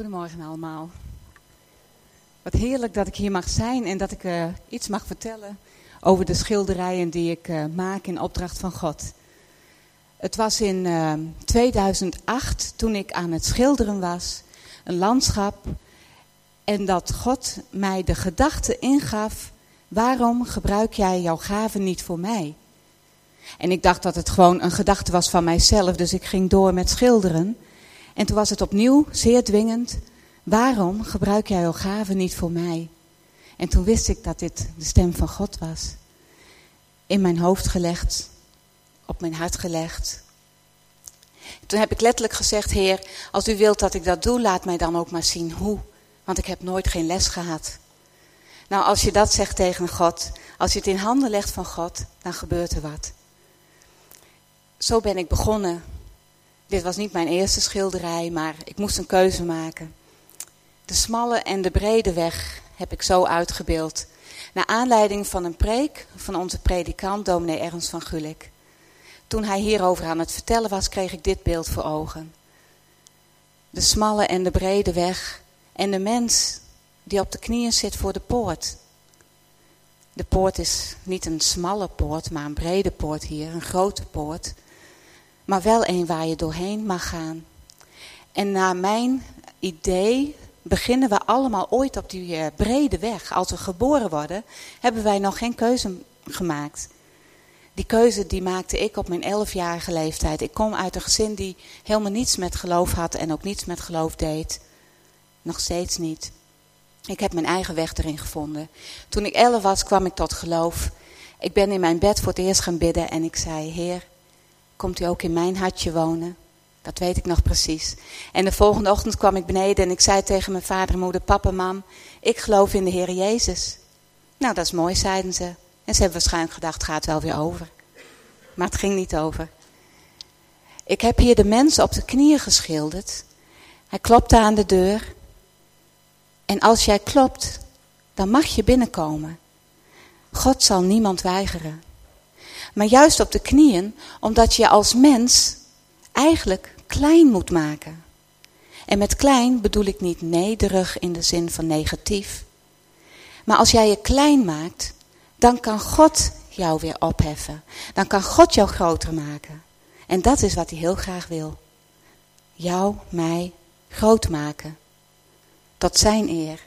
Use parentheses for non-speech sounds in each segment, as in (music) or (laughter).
Goedemorgen allemaal. Wat heerlijk dat ik hier mag zijn en dat ik uh, iets mag vertellen over de schilderijen die ik uh, maak in opdracht van God. Het was in uh, 2008 toen ik aan het schilderen was, een landschap, en dat God mij de gedachte ingaf, waarom gebruik jij jouw gaven niet voor mij? En ik dacht dat het gewoon een gedachte was van mijzelf, dus ik ging door met schilderen. En toen was het opnieuw zeer dwingend. Waarom gebruik jij jouw gaven niet voor mij? En toen wist ik dat dit de stem van God was. In mijn hoofd gelegd, op mijn hart gelegd. Toen heb ik letterlijk gezegd, Heer, als u wilt dat ik dat doe, laat mij dan ook maar zien hoe. Want ik heb nooit geen les gehad. Nou, als je dat zegt tegen God, als je het in handen legt van God, dan gebeurt er wat. Zo ben ik begonnen dit was niet mijn eerste schilderij, maar ik moest een keuze maken. De smalle en de brede weg heb ik zo uitgebeeld. Naar aanleiding van een preek van onze predikant, dominee Ernst van Gulik. Toen hij hierover aan het vertellen was, kreeg ik dit beeld voor ogen. De smalle en de brede weg en de mens die op de knieën zit voor de poort. De poort is niet een smalle poort, maar een brede poort hier, een grote poort maar wel een waar je doorheen mag gaan. En naar mijn idee beginnen we allemaal ooit op die eh, brede weg. Als we geboren worden, hebben wij nog geen keuze gemaakt. Die keuze die maakte ik op mijn elfjarige leeftijd. Ik kom uit een gezin die helemaal niets met geloof had en ook niets met geloof deed. Nog steeds niet. Ik heb mijn eigen weg erin gevonden. Toen ik elf was, kwam ik tot geloof. Ik ben in mijn bed voor het eerst gaan bidden en ik zei, Heer, komt u ook in mijn hartje wonen. Dat weet ik nog precies. En de volgende ochtend kwam ik beneden en ik zei tegen mijn vader en moeder, papa, mam, ik geloof in de Heer Jezus. Nou, dat is mooi, zeiden ze. En ze hebben waarschijnlijk gedacht, gaat wel weer over. Maar het ging niet over. Ik heb hier de mensen op de knieën geschilderd. Hij klopte aan de deur. En als jij klopt, dan mag je binnenkomen. God zal niemand weigeren. Maar juist op de knieën, omdat je als mens eigenlijk klein moet maken. En met klein bedoel ik niet nederig in de zin van negatief. Maar als jij je klein maakt, dan kan God jou weer opheffen. Dan kan God jou groter maken. En dat is wat hij heel graag wil. Jou, mij, groot maken. Tot zijn eer.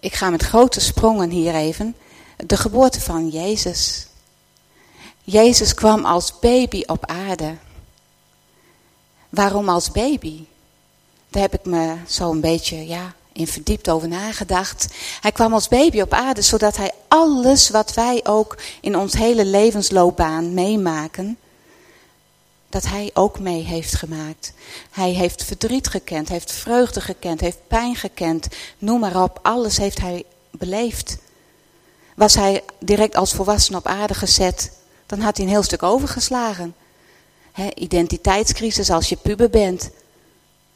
Ik ga met grote sprongen hier even de geboorte van Jezus. Jezus kwam als baby op aarde. Waarom als baby? Daar heb ik me zo een beetje ja, in verdiept over nagedacht. Hij kwam als baby op aarde zodat hij alles wat wij ook in ons hele levensloopbaan meemaken, dat hij ook mee heeft gemaakt. Hij heeft verdriet gekend, heeft vreugde gekend, heeft pijn gekend, noem maar op, alles heeft hij beleefd. Was hij direct als volwassene op aarde gezet, dan had hij een heel stuk overgeslagen. identiteitscrisis als je puber bent.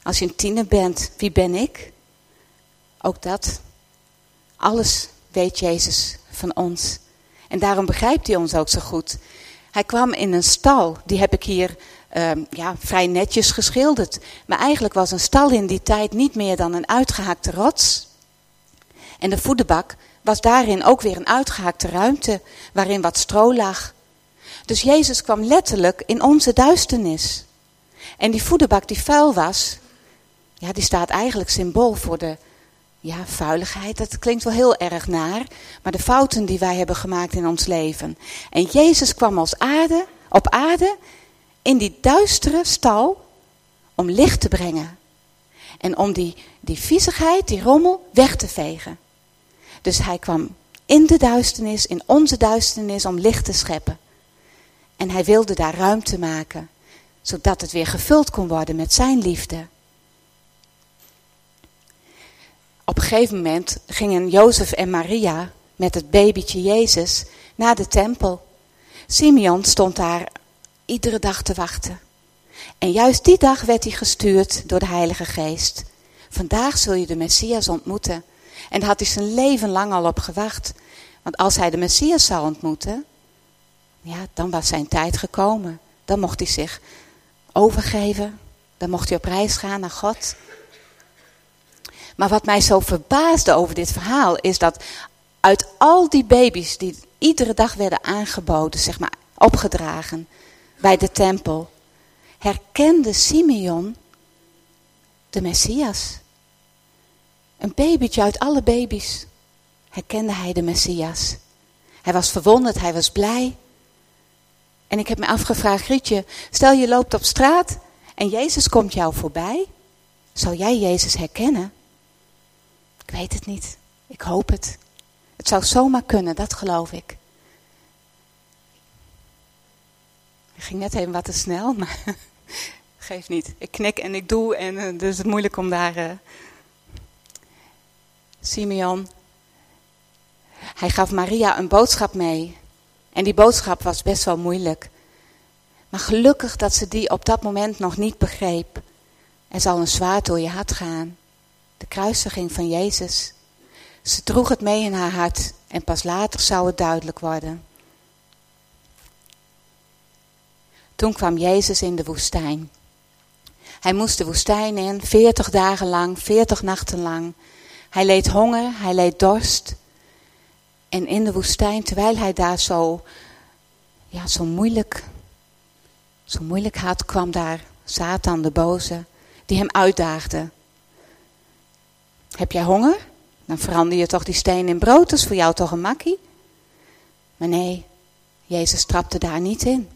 Als je een tiener bent, wie ben ik? Ook dat. Alles weet Jezus van ons. En daarom begrijpt hij ons ook zo goed. Hij kwam in een stal, die heb ik hier um, ja, vrij netjes geschilderd. Maar eigenlijk was een stal in die tijd niet meer dan een uitgehaakte rots. En de voederbak was daarin ook weer een uitgehaakte ruimte waarin wat stro lag. Dus Jezus kwam letterlijk in onze duisternis. En die voederbak die vuil was, ja, die staat eigenlijk symbool voor de ja, vuiligheid. Dat klinkt wel heel erg naar, maar de fouten die wij hebben gemaakt in ons leven. En Jezus kwam als aarde, op aarde in die duistere stal om licht te brengen. En om die, die viezigheid, die rommel weg te vegen. Dus hij kwam in de duisternis, in onze duisternis, om licht te scheppen. En hij wilde daar ruimte maken, zodat het weer gevuld kon worden met zijn liefde. Op een gegeven moment gingen Jozef en Maria met het babytje Jezus naar de tempel. Simeon stond daar iedere dag te wachten. En juist die dag werd hij gestuurd door de Heilige Geest. Vandaag zul je de Messias ontmoeten. En daar had hij zijn leven lang al op gewacht. Want als hij de Messias zou ontmoeten, ja, dan was zijn tijd gekomen. Dan mocht hij zich overgeven Dan mocht hij op reis gaan naar God. Maar wat mij zo verbaasde over dit verhaal is dat uit al die baby's die iedere dag werden aangeboden, zeg maar opgedragen bij de tempel, herkende Simeon de Messias. Een babytje uit alle baby's herkende hij de Messias. Hij was verwonderd, hij was blij. En ik heb me afgevraagd, Rietje, stel je loopt op straat en Jezus komt jou voorbij. Zou jij Jezus herkennen? Ik weet het niet. Ik hoop het. Het zou zomaar kunnen, dat geloof ik. Ik ging net even wat te snel, (laughs) maar geeft niet. Ik knik en ik doe en uh, dus het is moeilijk om daar... Uh... Simeon, hij gaf Maria een boodschap mee. En die boodschap was best wel moeilijk. Maar gelukkig dat ze die op dat moment nog niet begreep. Er zal een zwaard door je hart gaan. De kruisiging van Jezus. Ze droeg het mee in haar hart en pas later zou het duidelijk worden. Toen kwam Jezus in de woestijn. Hij moest de woestijn in, veertig dagen lang, veertig nachten lang. Hij leed honger, hij leed dorst. En in de woestijn, terwijl hij daar zo, ja, zo moeilijk, zo moeilijk had, kwam daar Satan de boze, die hem uitdaagde. Heb jij honger? Dan verander je toch die steen in brood, dat is voor jou toch een makkie? Maar nee, Jezus trapte daar niet in.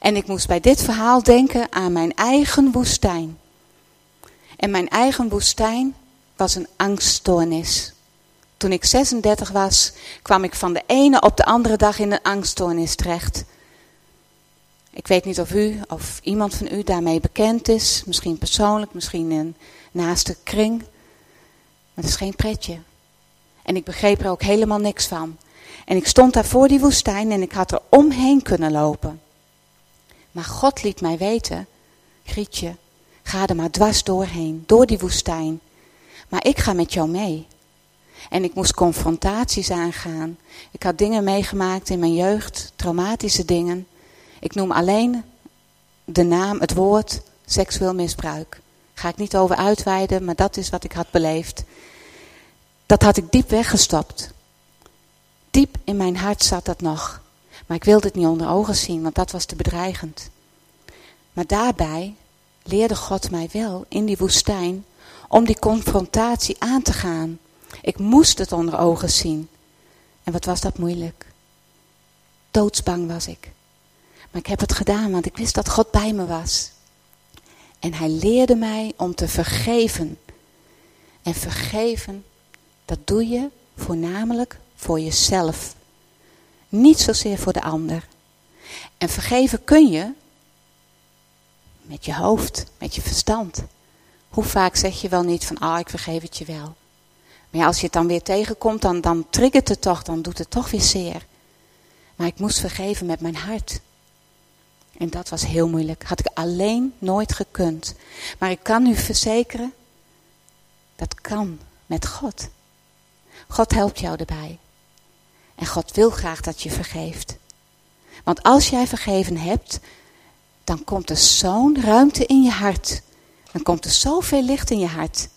En ik moest bij dit verhaal denken aan mijn eigen woestijn. En mijn eigen woestijn was een angststoornis. Toen ik 36 was, kwam ik van de ene op de andere dag in een angststoornis terecht. Ik weet niet of u of iemand van u daarmee bekend is. Misschien persoonlijk, misschien in naaste kring. Maar het is geen pretje. En ik begreep er ook helemaal niks van. En ik stond daar voor die woestijn en ik had er omheen kunnen lopen. Maar God liet mij weten, Grietje, ga er maar dwars doorheen, door die woestijn. Maar ik ga met jou mee. En ik moest confrontaties aangaan. Ik had dingen meegemaakt in mijn jeugd, traumatische dingen. Ik noem alleen de naam, het woord, seksueel misbruik. Ga ik niet over uitweiden, maar dat is wat ik had beleefd. Dat had ik diep weggestopt. Diep in mijn hart zat dat nog. Maar ik wilde het niet onder ogen zien, want dat was te bedreigend. Maar daarbij leerde God mij wel in die woestijn om die confrontatie aan te gaan. Ik moest het onder ogen zien. En wat was dat moeilijk. Doodsbang was ik. Maar ik heb het gedaan, want ik wist dat God bij me was. En hij leerde mij om te vergeven. En vergeven, dat doe je voornamelijk voor jezelf. Niet zozeer voor de ander. En vergeven kun je met je hoofd, met je verstand. Hoe vaak zeg je wel niet van, ah, ik vergeef het je wel. Maar ja, als je het dan weer tegenkomt, dan, dan triggert het toch, dan doet het toch weer zeer. Maar ik moest vergeven met mijn hart. En dat was heel moeilijk. Had ik alleen nooit gekund. Maar ik kan u verzekeren, dat kan met God. God helpt jou erbij. En God wil graag dat je vergeeft. Want als jij vergeven hebt, dan komt er zo'n ruimte in je hart. Dan komt er zoveel licht in je hart.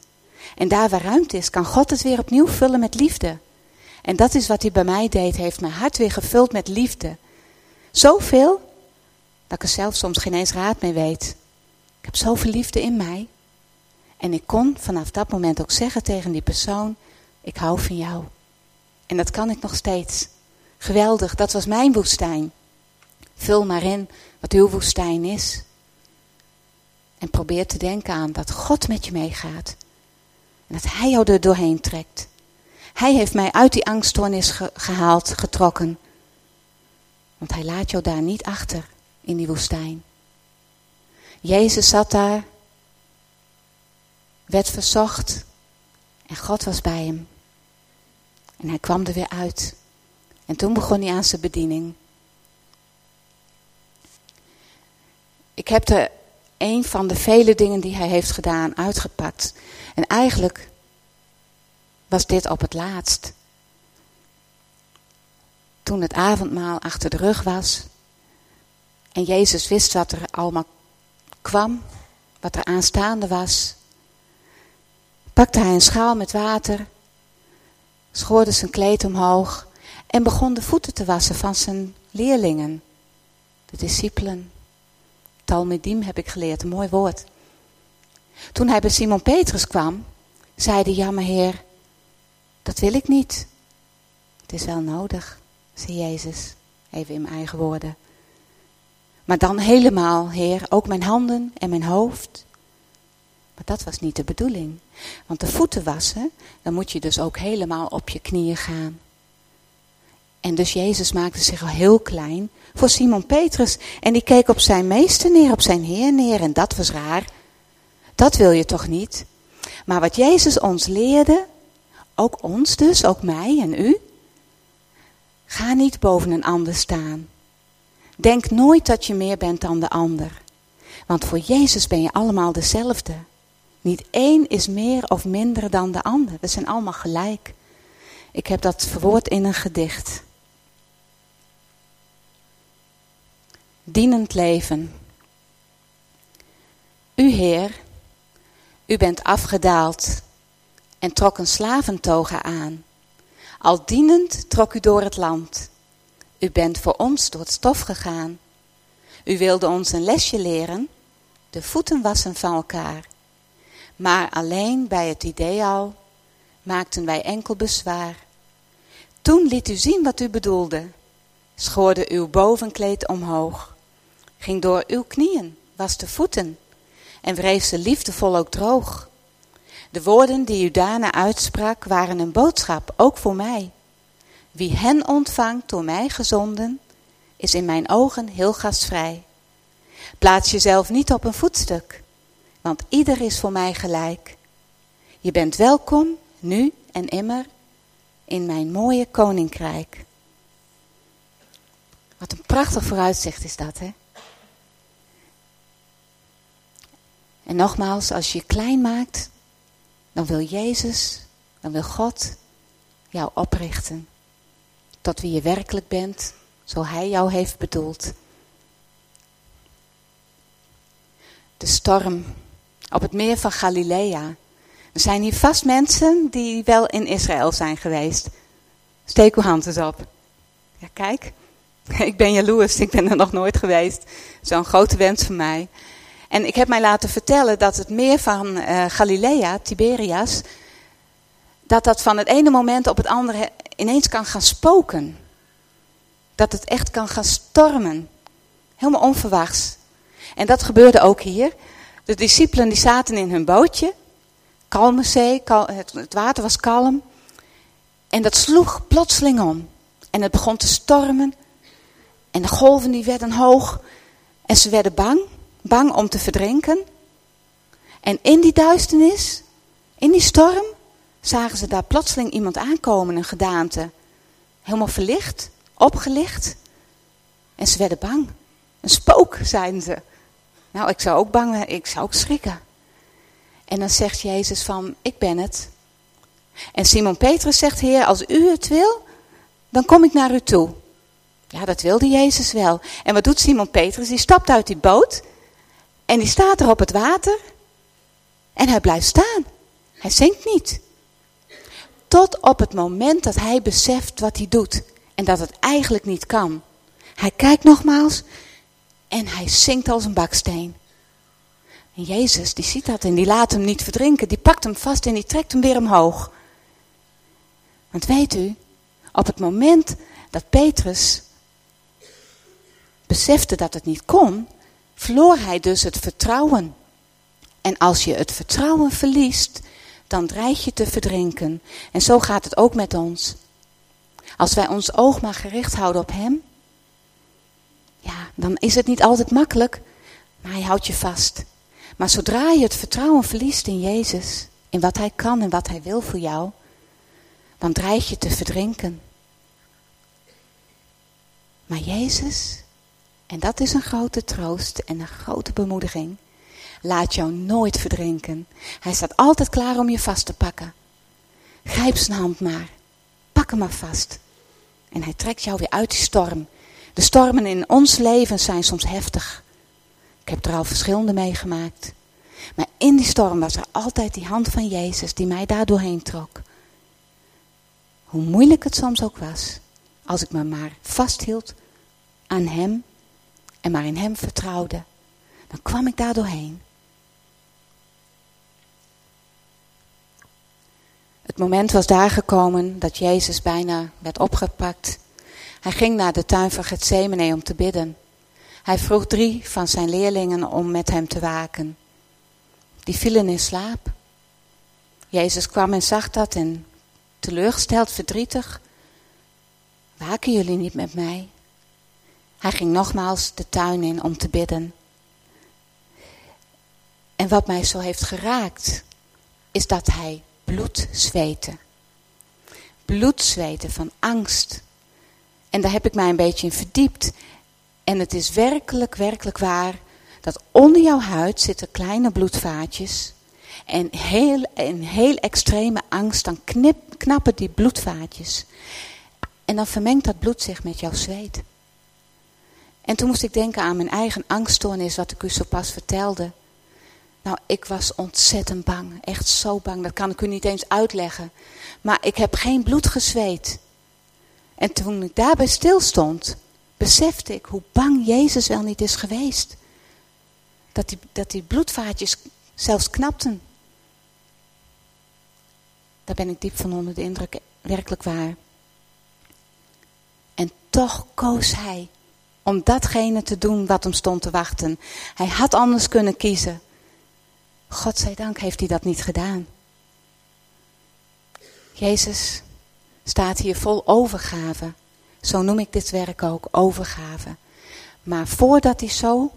En daar waar ruimte is, kan God het weer opnieuw vullen met liefde. En dat is wat hij bij mij deed. Heeft mijn hart weer gevuld met liefde. Zoveel, dat ik er zelf soms geen eens raad mee weet. Ik heb zoveel liefde in mij. En ik kon vanaf dat moment ook zeggen tegen die persoon, ik hou van jou. En dat kan ik nog steeds. Geweldig, dat was mijn woestijn. Vul maar in wat uw woestijn is. En probeer te denken aan dat God met je meegaat. En dat Hij jou er doorheen trekt. Hij heeft mij uit die angststoornis gehaald, getrokken. Want Hij laat jou daar niet achter in die woestijn. Jezus zat daar, werd verzocht en God was bij hem. En hij kwam er weer uit. En toen begon hij aan zijn bediening. Ik heb er een van de vele dingen die hij heeft gedaan uitgepakt. En eigenlijk was dit op het laatst. Toen het avondmaal achter de rug was. En Jezus wist wat er allemaal kwam. wat er aanstaande was, pakte hij een schaal met water, schoorde zijn kleed omhoog en begon de voeten te wassen van zijn leerlingen, de discipelen. Talmidim heb ik geleerd, een mooi woord. Toen hij bij Simon Petrus kwam, zei hij, ja heer, dat wil ik niet. Het is wel nodig, zei Jezus, even in mijn eigen woorden. Maar dan helemaal, Heer, ook mijn handen en mijn hoofd. Maar dat was niet de bedoeling. Want de voeten wassen, dan moet je dus ook helemaal op je knieën gaan. En dus Jezus maakte zich al heel klein voor Simon Petrus. En die keek op zijn meester neer, op zijn Heer neer. En dat was raar. Dat wil je toch niet? Maar wat Jezus ons leerde, ook ons dus, ook mij en u. Ga niet boven een ander staan. Denk nooit dat je meer bent dan de ander. Want voor Jezus ben je allemaal dezelfde. Niet één is meer of minder dan de ander. We zijn allemaal gelijk. Ik heb dat verwoord in een gedicht. Dienend leven. U Heer, u bent afgedaald en trok een slaventoga aan. Al dienend trok u door het land. U bent voor ons door het stof gegaan. U wilde ons een lesje leren, de voeten wassen van elkaar. Maar alleen bij het idee al maakten wij enkel bezwaar. Toen liet u zien wat u bedoelde, schoorde uw bovenkleed omhoog, ging door uw knieën, was de voeten en wreef ze liefdevol ook droog. De woorden die u daarna uitsprak waren een boodschap, ook voor mij. Wie hen ontvangt door mij gezonden, is in mijn ogen heel gastvrij. Plaats jezelf niet op een voetstuk, want ieder is voor mij gelijk. Je bent welkom, nu en immer, in mijn mooie koninkrijk. Wat een prachtig vooruitzicht is dat, hè? En nogmaals, als je je klein maakt, dan wil Jezus, dan wil God jou oprichten tot wie je werkelijk bent, zo Hij jou heeft bedoeld. De storm op het meer van Galilea. Er zijn hier vast mensen die wel in Israël zijn geweest. Steek uw hand eens op. Ja, kijk. (laughs) Ik ben jaloers, ik ben er nog nooit geweest. Zo'n grote wens van mij. En ik heb mij laten vertellen dat het meer van uh, Galilea, Tiberias, dat dat van het ene moment op het andere ineens kan gaan spoken. Dat het echt kan gaan stormen. Helemaal onverwachts. En dat gebeurde ook hier. De discipelen die zaten in hun bootje. Kalme zee, het water was kalm. En dat sloeg plotseling om. En het begon te stormen. En de golven die werden hoog. En ze werden bang. Bang om te verdrinken. En in die duisternis, in die storm, zagen ze daar plotseling iemand aankomen, een gedaante. Helemaal verlicht, opgelicht. En ze werden bang. Een spook, zeiden ze. Nou, ik zou ook bang ik zou ook schrikken. En dan zegt Jezus van, ik ben het. En Simon Petrus zegt, Heer, als u het wil, dan kom ik naar u toe. Ja, dat wilde Jezus wel. En wat doet Simon Petrus? Die stapt uit die boot en die staat er op het water en hij blijft staan. Hij zinkt niet. Tot op het moment dat hij beseft wat hij doet. En dat het eigenlijk niet kan. Hij kijkt nogmaals en hij zinkt als een baksteen. En Jezus die ziet dat en die laat hem niet verdrinken. Die pakt hem vast en die trekt hem weer omhoog. Want weet u, op het moment dat Petrus besefte dat het niet kon, verloor hij dus het vertrouwen. En als je het vertrouwen verliest, dan dreig je te verdrinken. En zo gaat het ook met ons. Als wij ons oog maar gericht houden op Hem, ja, dan is het niet altijd makkelijk, maar Hij houdt je vast. Maar zodra je het vertrouwen verliest in Jezus, in wat Hij kan en wat Hij wil voor jou, dan dreig je te verdrinken. Maar Jezus, en dat is een grote troost en een grote bemoediging, laat jou nooit verdrinken. Hij staat altijd klaar om je vast te pakken. Grijp zijn hand maar. Pak hem maar vast. En hij trekt jou weer uit die storm. De stormen in ons leven zijn soms heftig. Ik heb er al verschillende meegemaakt. Maar in die storm was er altijd die hand van Jezus die mij daar doorheen trok. Hoe moeilijk het soms ook was, als ik me maar vasthield aan Hem en maar in Hem vertrouwde, dan kwam ik daar doorheen. Het moment was daar gekomen dat Jezus bijna werd opgepakt. Hij ging naar de tuin van Gethsemane om te bidden. Hij vroeg drie van zijn leerlingen om met hem te waken. Die vielen in slaap. Jezus kwam en zag dat en teleurgesteld, verdrietig. Waken jullie niet met mij? Hij ging nogmaals de tuin in om te bidden. En wat mij zo heeft geraakt, is dat hij bloed zweten. Bloed van angst. En daar heb ik mij een beetje in verdiept. En het is werkelijk, werkelijk waar dat onder jouw huid zitten kleine bloedvaatjes. En heel, in heel extreme angst, dan knip, knappen die bloedvaatjes. En dan vermengt dat bloed zich met jouw zweet. En toen moest ik denken aan mijn eigen angststoornis, wat ik u zo pas vertelde. Nou, ik was ontzettend bang. Echt zo bang. Dat kan ik u niet eens uitleggen. Maar ik heb geen bloed gezweet. En toen ik daarbij stilstond, besefte ik hoe bang Jezus wel niet is geweest. Dat die, dat die bloedvaatjes zelfs knapten. Daar ben ik diep van onder de indruk, werkelijk waar. En toch koos hij om datgene te doen wat hem stond te wachten. Hij had anders kunnen kiezen. Godzijdank heeft hij dat niet gedaan. Jezus staat hier vol overgave. Zo noem ik dit werk ook, overgave. Maar voordat hij zo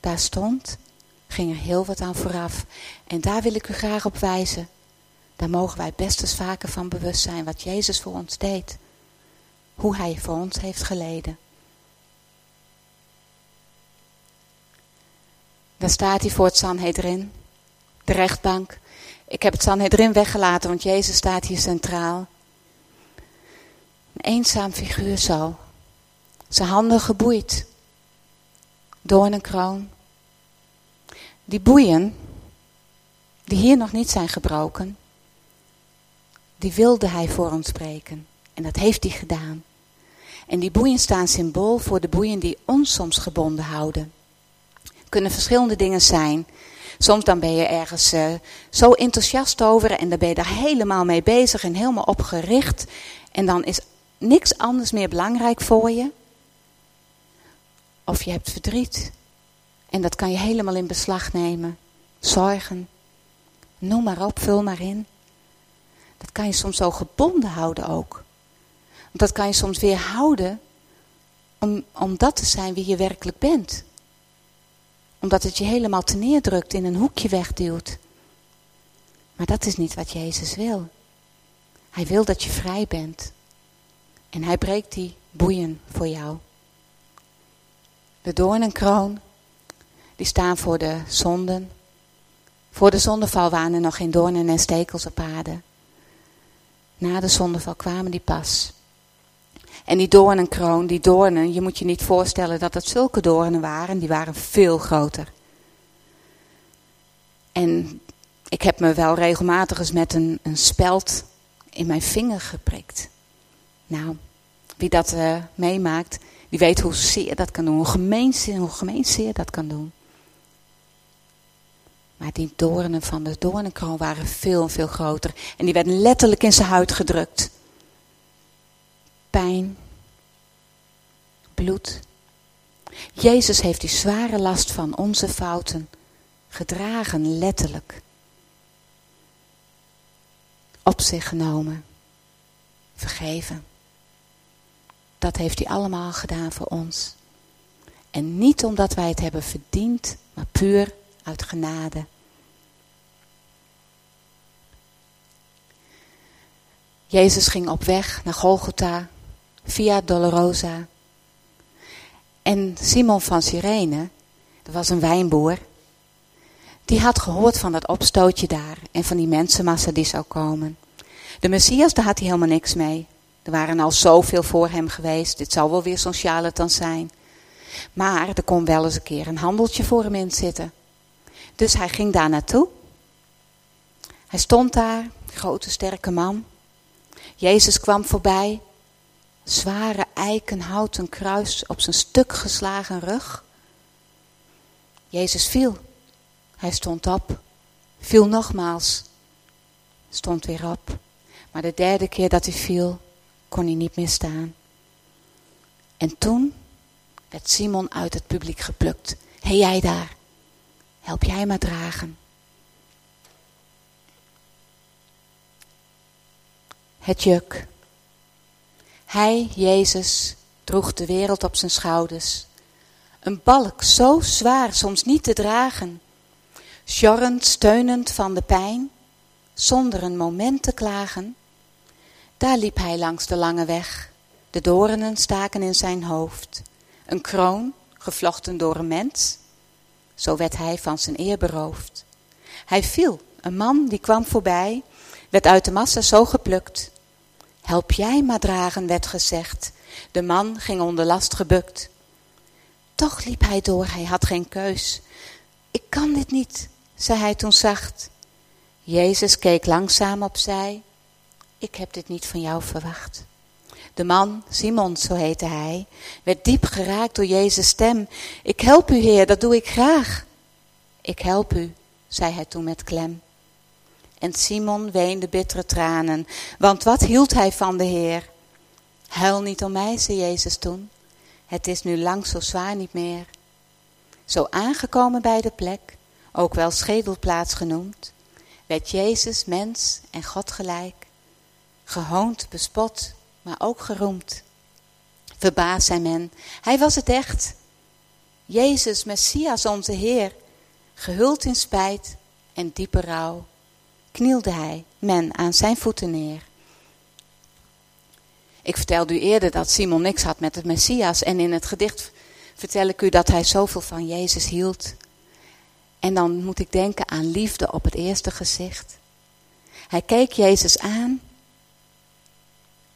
daar stond, ging er heel wat aan vooraf. En daar wil ik u graag op wijzen. Daar mogen wij best eens vaker van bewust zijn wat Jezus voor ons deed. Hoe hij voor ons heeft geleden. Daar staat hij voor het Sanhedrin de rechtbank. Ik heb het Sanhedrin weggelaten, want Jezus staat hier centraal. Een eenzaam figuur zo. Zijn handen geboeid. Door een kroon. Die boeien, die hier nog niet zijn gebroken, die wilde hij voor ons spreken. En dat heeft hij gedaan. En die boeien staan symbool voor de boeien die ons soms gebonden houden. Kunnen verschillende dingen zijn. Soms dan ben je ergens uh, zo enthousiast over en dan ben je daar helemaal mee bezig en helemaal op gericht. En dan is niks anders meer belangrijk voor je. Of je hebt verdriet. En dat kan je helemaal in beslag nemen. Zorgen. Noem maar op, vul maar in. Dat kan je soms zo gebonden houden ook. Dat kan je soms weer houden om, om dat te zijn wie je werkelijk bent omdat het je helemaal te neerdrukt, in een hoekje wegduwt. Maar dat is niet wat Jezus wil. Hij wil dat je vrij bent. En hij breekt die boeien voor jou. De doorn en kroon, die staan voor de zonden. Voor de zondeval waren er nog geen doornen en stekels op aarde. Na de zondeval kwamen die pas. En die doornenkroon, die doornen, je moet je niet voorstellen dat het zulke doornen waren. Die waren veel groter. En ik heb me wel regelmatig eens met een, een speld in mijn vinger geprikt. Nou, wie dat uh, meemaakt, die weet hoe zeer dat kan doen. Hoe gemeen, hoe zeer dat kan doen. Maar die doornen van de doornenkroon waren veel veel groter. En die werden letterlijk in zijn huid gedrukt pijn, bloed. Jezus heeft die zware last van onze fouten gedragen, letterlijk. Op zich genomen. Vergeven. Dat heeft hij allemaal gedaan voor ons. En niet omdat wij het hebben verdiend, maar puur uit genade. Jezus ging op weg naar Golgotha via Dolorosa. En Simon van Cyrene, dat was een wijnboer, die had gehoord van dat opstootje daar en van die mensenmassa die zou komen. De Messias, daar had hij helemaal niks mee. Er waren al zoveel voor hem geweest. Dit zou wel weer zo'n charlatan zijn. Maar er kon wel eens een keer een handeltje voor hem in zitten. Dus hij ging daar naartoe. Hij stond daar, grote sterke man. Jezus kwam voorbij, zware eikenhouten kruis op zijn stuk geslagen rug. Jezus viel. Hij stond op, viel nogmaals, stond weer op. Maar de derde keer dat hij viel, kon hij niet meer staan. En toen werd Simon uit het publiek geplukt. Hé hey, jij daar, help jij maar dragen. Het juk. Hij, Jezus, droeg de wereld op zijn schouders. Een balk zo zwaar soms niet te dragen. Sjorrend, steunend van de pijn, zonder een moment te klagen. Daar liep hij langs de lange weg. De doornen staken in zijn hoofd. Een kroon, gevlochten door een mens. Zo werd hij van zijn eer beroofd. Hij viel, een man die kwam voorbij, werd uit de massa zo geplukt. Help jij maar dragen, werd gezegd. De man ging onder last gebukt. Toch liep hij door, hij had geen keus. Ik kan dit niet, zei hij toen zacht. Jezus keek langzaam opzij. Ik heb dit niet van jou verwacht. De man, Simon, zo heette hij, werd diep geraakt door Jezus' stem. Ik help u, Heer, dat doe ik graag. Ik help u, zei hij toen met klem. En Simon weende bittere tranen, want wat hield hij van de Heer? Huil niet om mij, zei Jezus toen. Het is nu lang zo zwaar niet meer. Zo aangekomen bij de plek, ook wel schedelplaats genoemd, werd Jezus mens en God gelijk. Gehoond, bespot, maar ook geroemd. Verbaasd zei men, hij was het echt. Jezus, Messias, onze Heer, gehuld in spijt en diepe rouw, knielde hij men aan zijn voeten neer. Ik vertelde u eerder dat Simon niks had met het Messias en in het gedicht vertel ik u dat hij zoveel van Jezus hield. En dan moet ik denken aan liefde op het eerste gezicht. Hij keek Jezus aan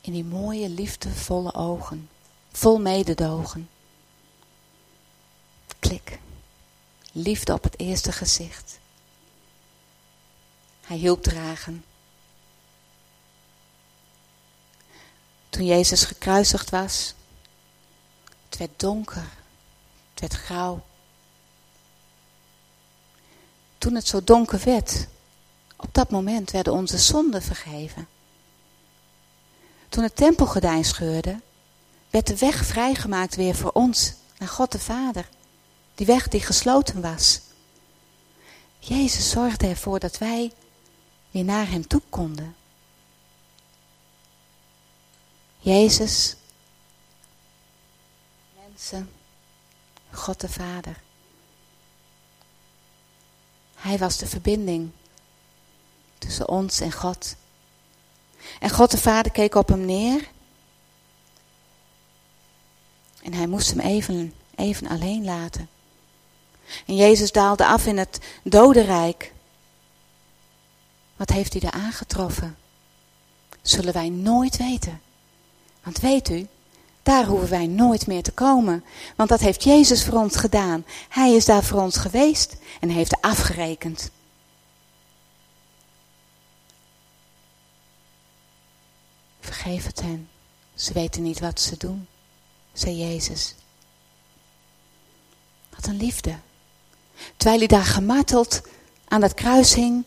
in die mooie, liefdevolle ogen, vol mededogen. Klik. Liefde op het eerste gezicht. Hij hielp dragen. Toen Jezus gekruisigd was, het werd donker, het werd grauw. Toen het zo donker werd, op dat moment werden onze zonden vergeven. Toen het tempelgordijn scheurde, werd de weg vrijgemaakt weer voor ons, naar God de Vader. Die weg die gesloten was. Jezus zorgde ervoor dat wij weer naar Hem toe konden. Jezus, mensen, God de Vader. Hij was de verbinding tussen ons en God. En God de Vader keek op hem neer. En hij moest hem even, even alleen laten. En Jezus daalde af in het dodenrijk. Wat heeft hij daar aangetroffen? Zullen wij nooit weten. Want weet u, daar hoeven wij nooit meer te komen. Want dat heeft Jezus voor ons gedaan. Hij is daar voor ons geweest en heeft afgerekend. Vergeef het hen. Ze weten niet wat ze doen, zei Jezus. Wat een liefde. Terwijl hij daar gemarteld aan dat kruis hing,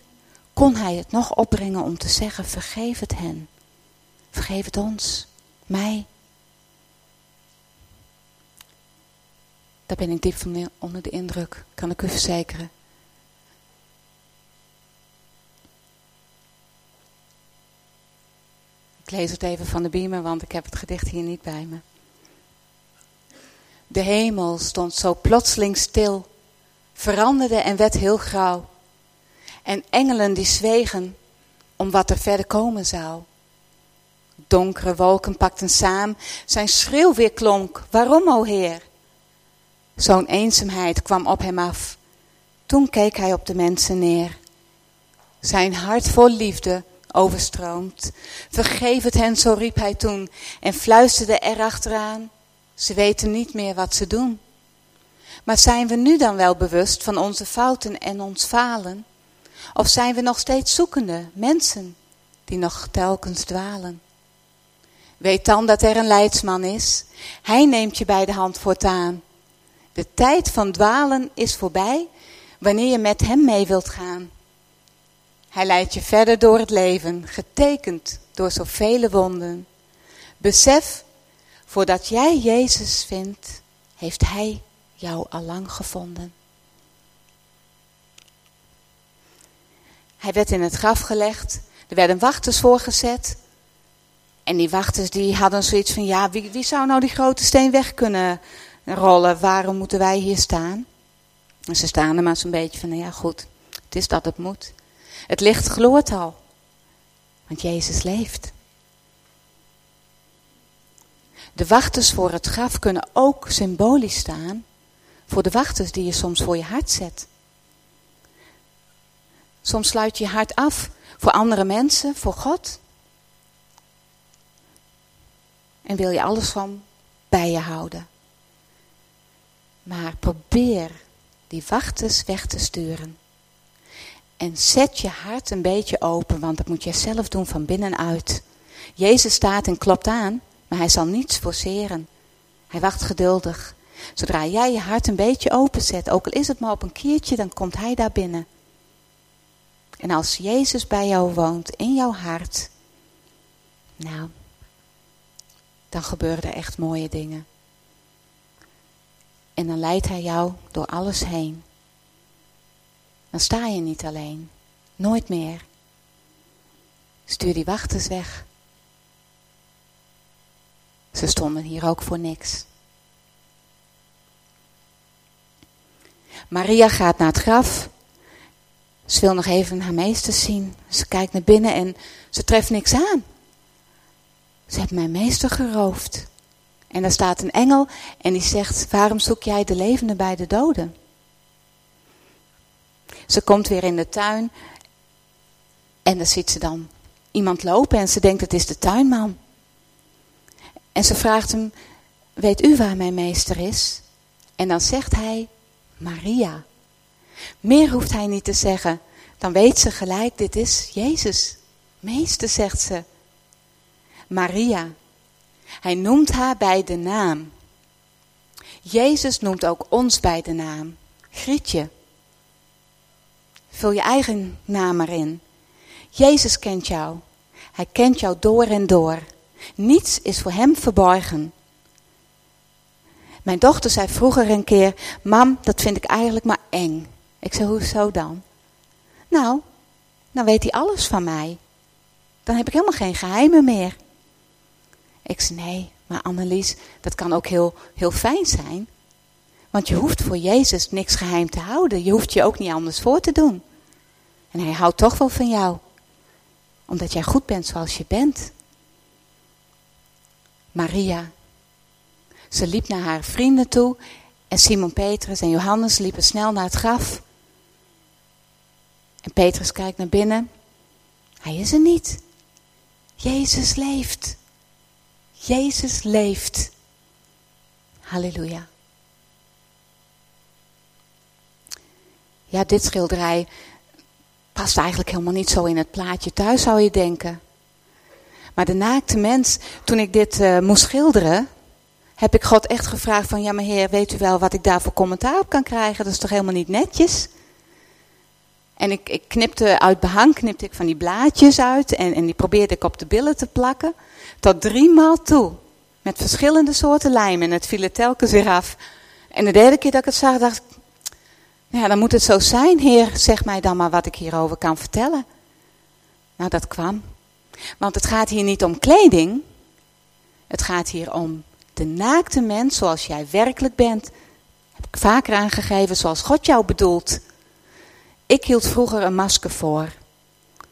kon hij het nog opbrengen om te zeggen, vergeef het hen. Vergeef het ons, mij. Daar ben ik diep van onder de indruk, kan ik u verzekeren. Ik lees het even van de beamer, want ik heb het gedicht hier niet bij me. De hemel stond zo plotseling stil, veranderde en werd heel grauw. En engelen die zwegen om wat er verder komen zou. Donkere wolken pakten samen, zijn schreeuw weer klonk, waarom o Heer? Zo'n eenzaamheid kwam op hem af. Toen keek hij op de mensen neer. Zijn hart vol liefde overstroomt. Vergeef het hen, zo riep hij toen en fluisterde erachteraan. Ze weten niet meer wat ze doen. Maar zijn we nu dan wel bewust van onze fouten en ons falen? Of zijn we nog steeds zoekende mensen die nog telkens dwalen? Weet dan dat er een leidsman is. Hij neemt je bij de hand voortaan. De tijd van dwalen is voorbij wanneer je met hem mee wilt gaan. Hij leidt je verder door het leven, getekend door zoveel wonden. Besef, voordat jij Jezus vindt, heeft Hij jou al lang gevonden. Hij werd in het graf gelegd, er werden wachters voorgezet. En die wachters die hadden zoiets van, ja, wie, wie zou nou die grote steen weg kunnen rollen? Waarom moeten wij hier staan? En ze staan er maar zo'n beetje van, nou ja goed, het is dat het moet. Het licht gloort al, want Jezus leeft. De wachters voor het graf kunnen ook symbolisch staan voor de wachters die je soms voor je hart zet. Soms sluit je je hart af voor andere mensen, voor God. En wil je alles van bij je houden. Maar probeer die wachters weg te sturen. En zet je hart een beetje open, want dat moet je zelf doen van binnenuit. Jezus staat en klopt aan, maar hij zal niets forceren. Hij wacht geduldig. Zodra jij je hart een beetje openzet, ook al is het maar op een kiertje, dan komt hij daar binnen. En als Jezus bij jou woont, in jouw hart, nou, dan gebeuren er echt mooie dingen. En dan leidt hij jou door alles heen. Dan sta je niet alleen. Nooit meer. Stuur die wachters weg. Ze stonden hier ook voor niks. Maria gaat naar het graf. Ze wil nog even haar meester zien. Ze kijkt naar binnen en ze treft niks aan. Ze heeft mijn meester geroofd. En daar staat een engel en die zegt, waarom zoek jij de levende bij de doden? Ze komt weer in de tuin en dan ziet ze dan iemand lopen en ze denkt het is de tuinman. En ze vraagt hem, weet u waar mijn meester is? En dan zegt hij, Maria. Meer hoeft hij niet te zeggen. Dan weet ze gelijk, dit is Jezus. Meester, zegt ze. Maria. Hij noemt haar bij de naam. Jezus noemt ook ons bij de naam. Grietje. Vul je eigen naam erin. Jezus kent jou. Hij kent jou door en door. Niets is voor hem verborgen. Mijn dochter zei vroeger een keer, mam, dat vind ik eigenlijk maar eng. Ik zei, hoezo dan? Nou, dan weet hij alles van mij. Dan heb ik helemaal geen geheimen meer. Ik zei, nee, maar Annelies, dat kan ook heel, heel fijn zijn. Want je hoeft voor Jezus niks geheim te houden. Je hoeft je ook niet anders voor te doen. En hij houdt toch wel van jou. Omdat jij goed bent zoals je bent. Maria. Ze liep naar haar vrienden toe. En Simon Petrus en Johannes liepen snel naar het graf. En Petrus kijkt naar binnen. Hij is er niet. Jezus leeft. Jezus leeft. Halleluja. Ja, dit schilderij past eigenlijk helemaal niet zo in het plaatje thuis, zou je denken. Maar de naakte mens, toen ik dit uh, moest schilderen, heb ik God echt gevraagd van, ja maar heer, weet u wel wat ik daar voor commentaar op kan krijgen? Dat is toch helemaal niet netjes? En ik, ik knipte uit behang, knipte ik van die blaadjes uit en, en die probeerde ik op de billen te plakken. Tot drie maal toe. Met verschillende soorten lijm en het viel telkens weer af. En de derde keer dat ik het zag, dacht ik, ja, dan moet het zo zijn, Heer, zeg mij dan maar wat ik hierover kan vertellen. Nou, dat kwam. Want het gaat hier niet om kleding. Het gaat hier om de naakte mens zoals jij werkelijk bent. Heb ik vaker aangegeven zoals God jou bedoelt. Ik hield vroeger een masker voor.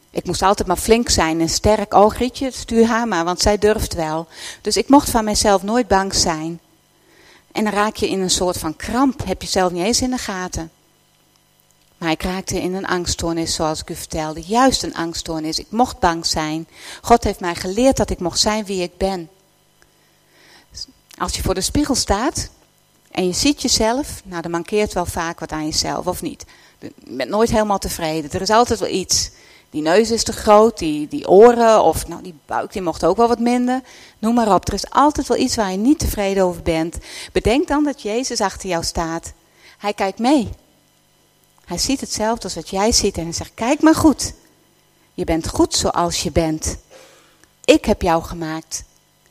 Ik moest altijd maar flink zijn en sterk. Oh Grietje, stuur haar maar, want zij durft wel. Dus ik mocht van mezelf nooit bang zijn. En dan raak je in een soort van kramp. Heb je zelf niet eens in de gaten. Maar ik raakte in een angststoornis, zoals ik u vertelde. Juist een angststoornis. Ik mocht bang zijn. God heeft mij geleerd dat ik mocht zijn wie ik ben. Als je voor de spiegel staat En je ziet jezelf, nou dan mankeert wel vaak wat aan jezelf, of niet? Je bent nooit helemaal tevreden. Er is altijd wel iets. Die neus is te groot, die, die oren, of nou, die buik die mocht ook wel wat minder. Noem maar op. Er is altijd wel iets waar je niet tevreden over bent. Bedenk dan dat Jezus achter jou staat. Hij kijkt mee. Hij ziet hetzelfde als wat jij ziet en hij zegt: Kijk maar goed. Je bent goed zoals je bent. Ik heb jou gemaakt.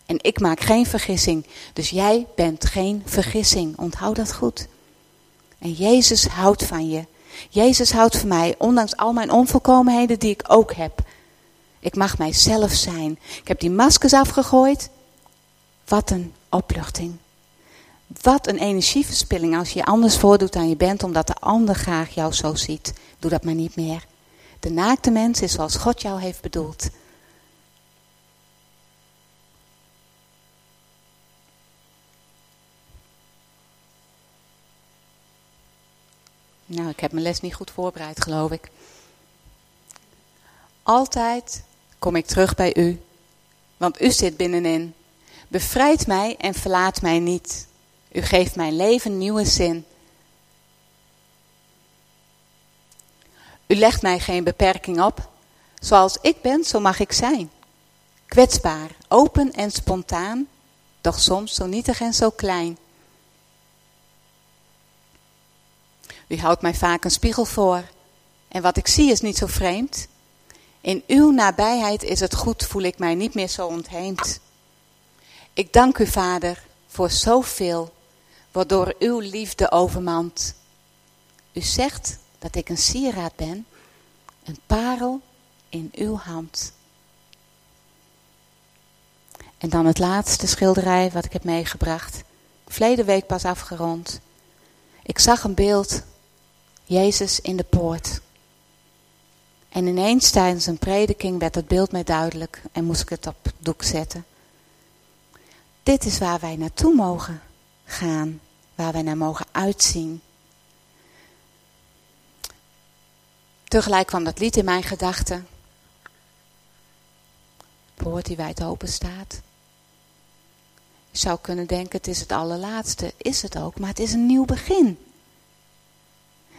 En ik maak geen vergissing. Dus jij bent geen vergissing. Onthoud dat goed. En Jezus houdt van je. Jezus houdt van mij, ondanks al mijn onvolkomenheden die ik ook heb. Ik mag mijzelf zijn. Ik heb die maskers afgegooid. Wat een opluchting. Wat een energieverspilling als je je anders voordoet dan je bent, omdat de ander graag jou zo ziet. Doe dat maar niet meer. De naakte mens is zoals God jou heeft bedoeld. Nou, ik heb mijn les niet goed voorbereid, geloof ik. Altijd kom ik terug bij u, want u zit binnenin. Bevrijd mij en verlaat mij niet. U geeft mijn leven nieuwe zin. U legt mij geen beperking op. Zoals ik ben, zo mag ik zijn. Kwetsbaar, open en spontaan, doch soms zo nietig en zo klein. U houdt mij vaak een spiegel voor. En wat ik zie is niet zo vreemd. In uw nabijheid is het goed, voel ik mij niet meer zo ontheemd. Ik dank u, Vader, voor zoveel, waardoor uw liefde overmand. U zegt dat ik een sieraad ben, een parel in uw hand. En dan het laatste schilderij wat ik heb meegebracht. Verleden week pas afgerond. Ik zag een beeld Jezus in de poort. En ineens tijdens een prediking werd het beeld mij duidelijk en moest ik het op doek zetten. Dit is waar wij naartoe mogen gaan, waar wij naar mogen uitzien. Tegelijk kwam dat lied in mijn gedachten. Poort die wijd open staat. Je zou kunnen denken, het is het allerlaatste. Is het ook, maar het is een nieuw begin.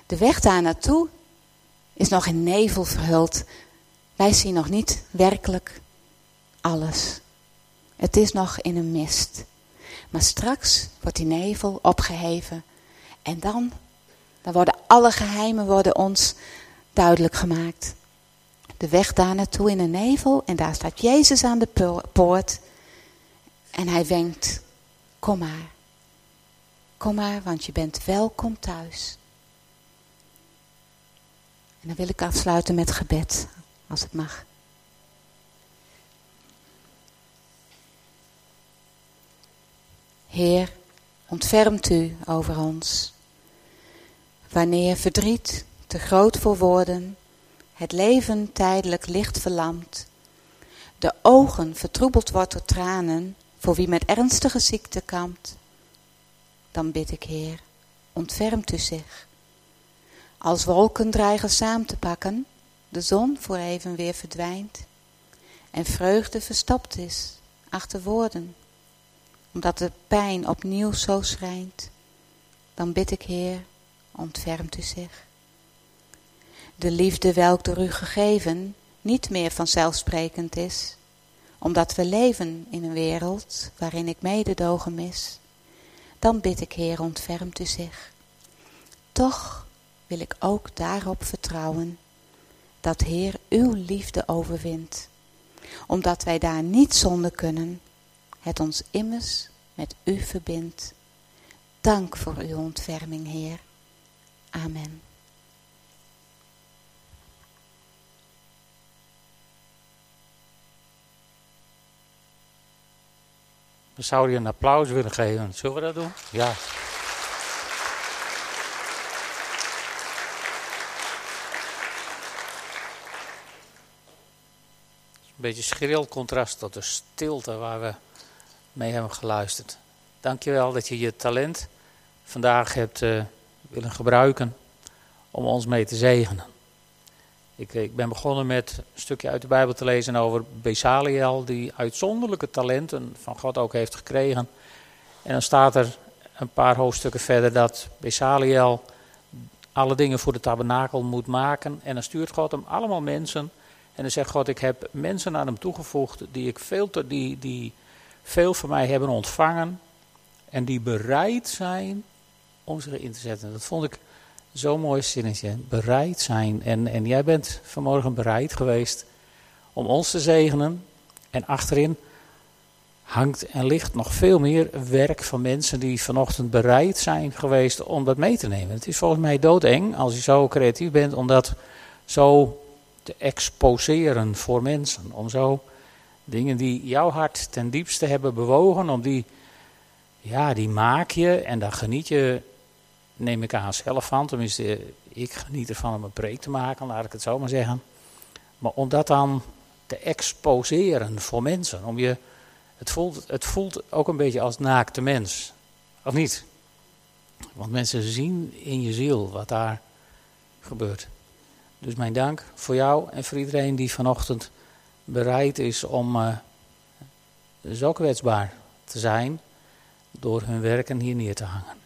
De weg daar naartoe is nog in nevel verhuld. Wij zien nog niet werkelijk alles. Het is nog in een mist. Maar straks wordt die nevel opgeheven. En dan, dan worden alle geheimen worden ons duidelijk gemaakt. De weg daar naartoe in een nevel. En daar staat Jezus aan de poort. En hij wenkt, kom maar. Kom maar, want je bent welkom thuis. En dan wil ik afsluiten met gebed, als het mag. Heer, ontfermt u over ons. Wanneer verdriet, te groot voor woorden, het leven tijdelijk licht verlamt, de ogen vertroebeld wordt door tranen, voor wie met ernstige ziekte kampt, dan bid ik, Heer, ontfermt u zich. Als wolken dreigen samen te pakken, de zon voor even weer verdwijnt en vreugde verstopt is achter woorden, omdat de pijn opnieuw zo schrijnt, dan bid ik Heer, ontfermt u zich. De liefde welk door u gegeven niet meer vanzelfsprekend is, omdat we leven in een wereld waarin ik mededogen mis, dan bid ik Heer, ontfermt u zich. Toch wil ik ook daarop vertrouwen dat Heer uw liefde overwint, omdat wij daar niet zonder kunnen, het ons immers met u verbindt. Dank voor uw ontferming, Heer. Amen. We zouden je een applaus willen geven. Zullen we dat doen? Ja. Beetje schril contrast tot de stilte waar we mee hebben geluisterd. Dankjewel dat je je talent vandaag hebt uh, willen gebruiken om ons mee te zegenen. Ik, eh, ik, ben begonnen met een stukje uit de Bijbel te lezen over Besaliel, die uitzonderlijke talenten van God ook heeft gekregen. En dan staat er een paar hoofdstukken verder dat Besaliel alle dingen voor de tabernakel moet maken. En dan stuurt God hem allemaal mensen. En dan zegt God, ik heb mensen aan hem toegevoegd die, ik veel, die, die veel van mij hebben ontvangen. En die bereid zijn om zich in te zetten. Dat vond ik zo'n mooi zinnetje. Bereid zijn. En, en jij bent vanmorgen bereid geweest om ons te zegenen. En achterin hangt en ligt nog veel meer werk van mensen die vanochtend bereid zijn geweest om dat mee te nemen. Het is volgens mij doodeng als je zo creatief bent om dat zo te exposeren voor mensen. Om zo dingen die jouw hart ten diepste hebben bewogen, om die, ja, die maak je en daar geniet je, neem ik aan zelf van. Tenminste, ik geniet ervan om een preek te maken, laat ik het zo maar zeggen. Maar om dat dan te exposeren voor mensen, om je het voelt, het voelt ook een beetje als naakte mens. Of niet? Want mensen zien in je ziel wat daar gebeurt. Dus mijn dank voor jou en voor iedereen die vanochtend bereid is om uh, zo kwetsbaar te zijn door hun werken hier neer te hangen.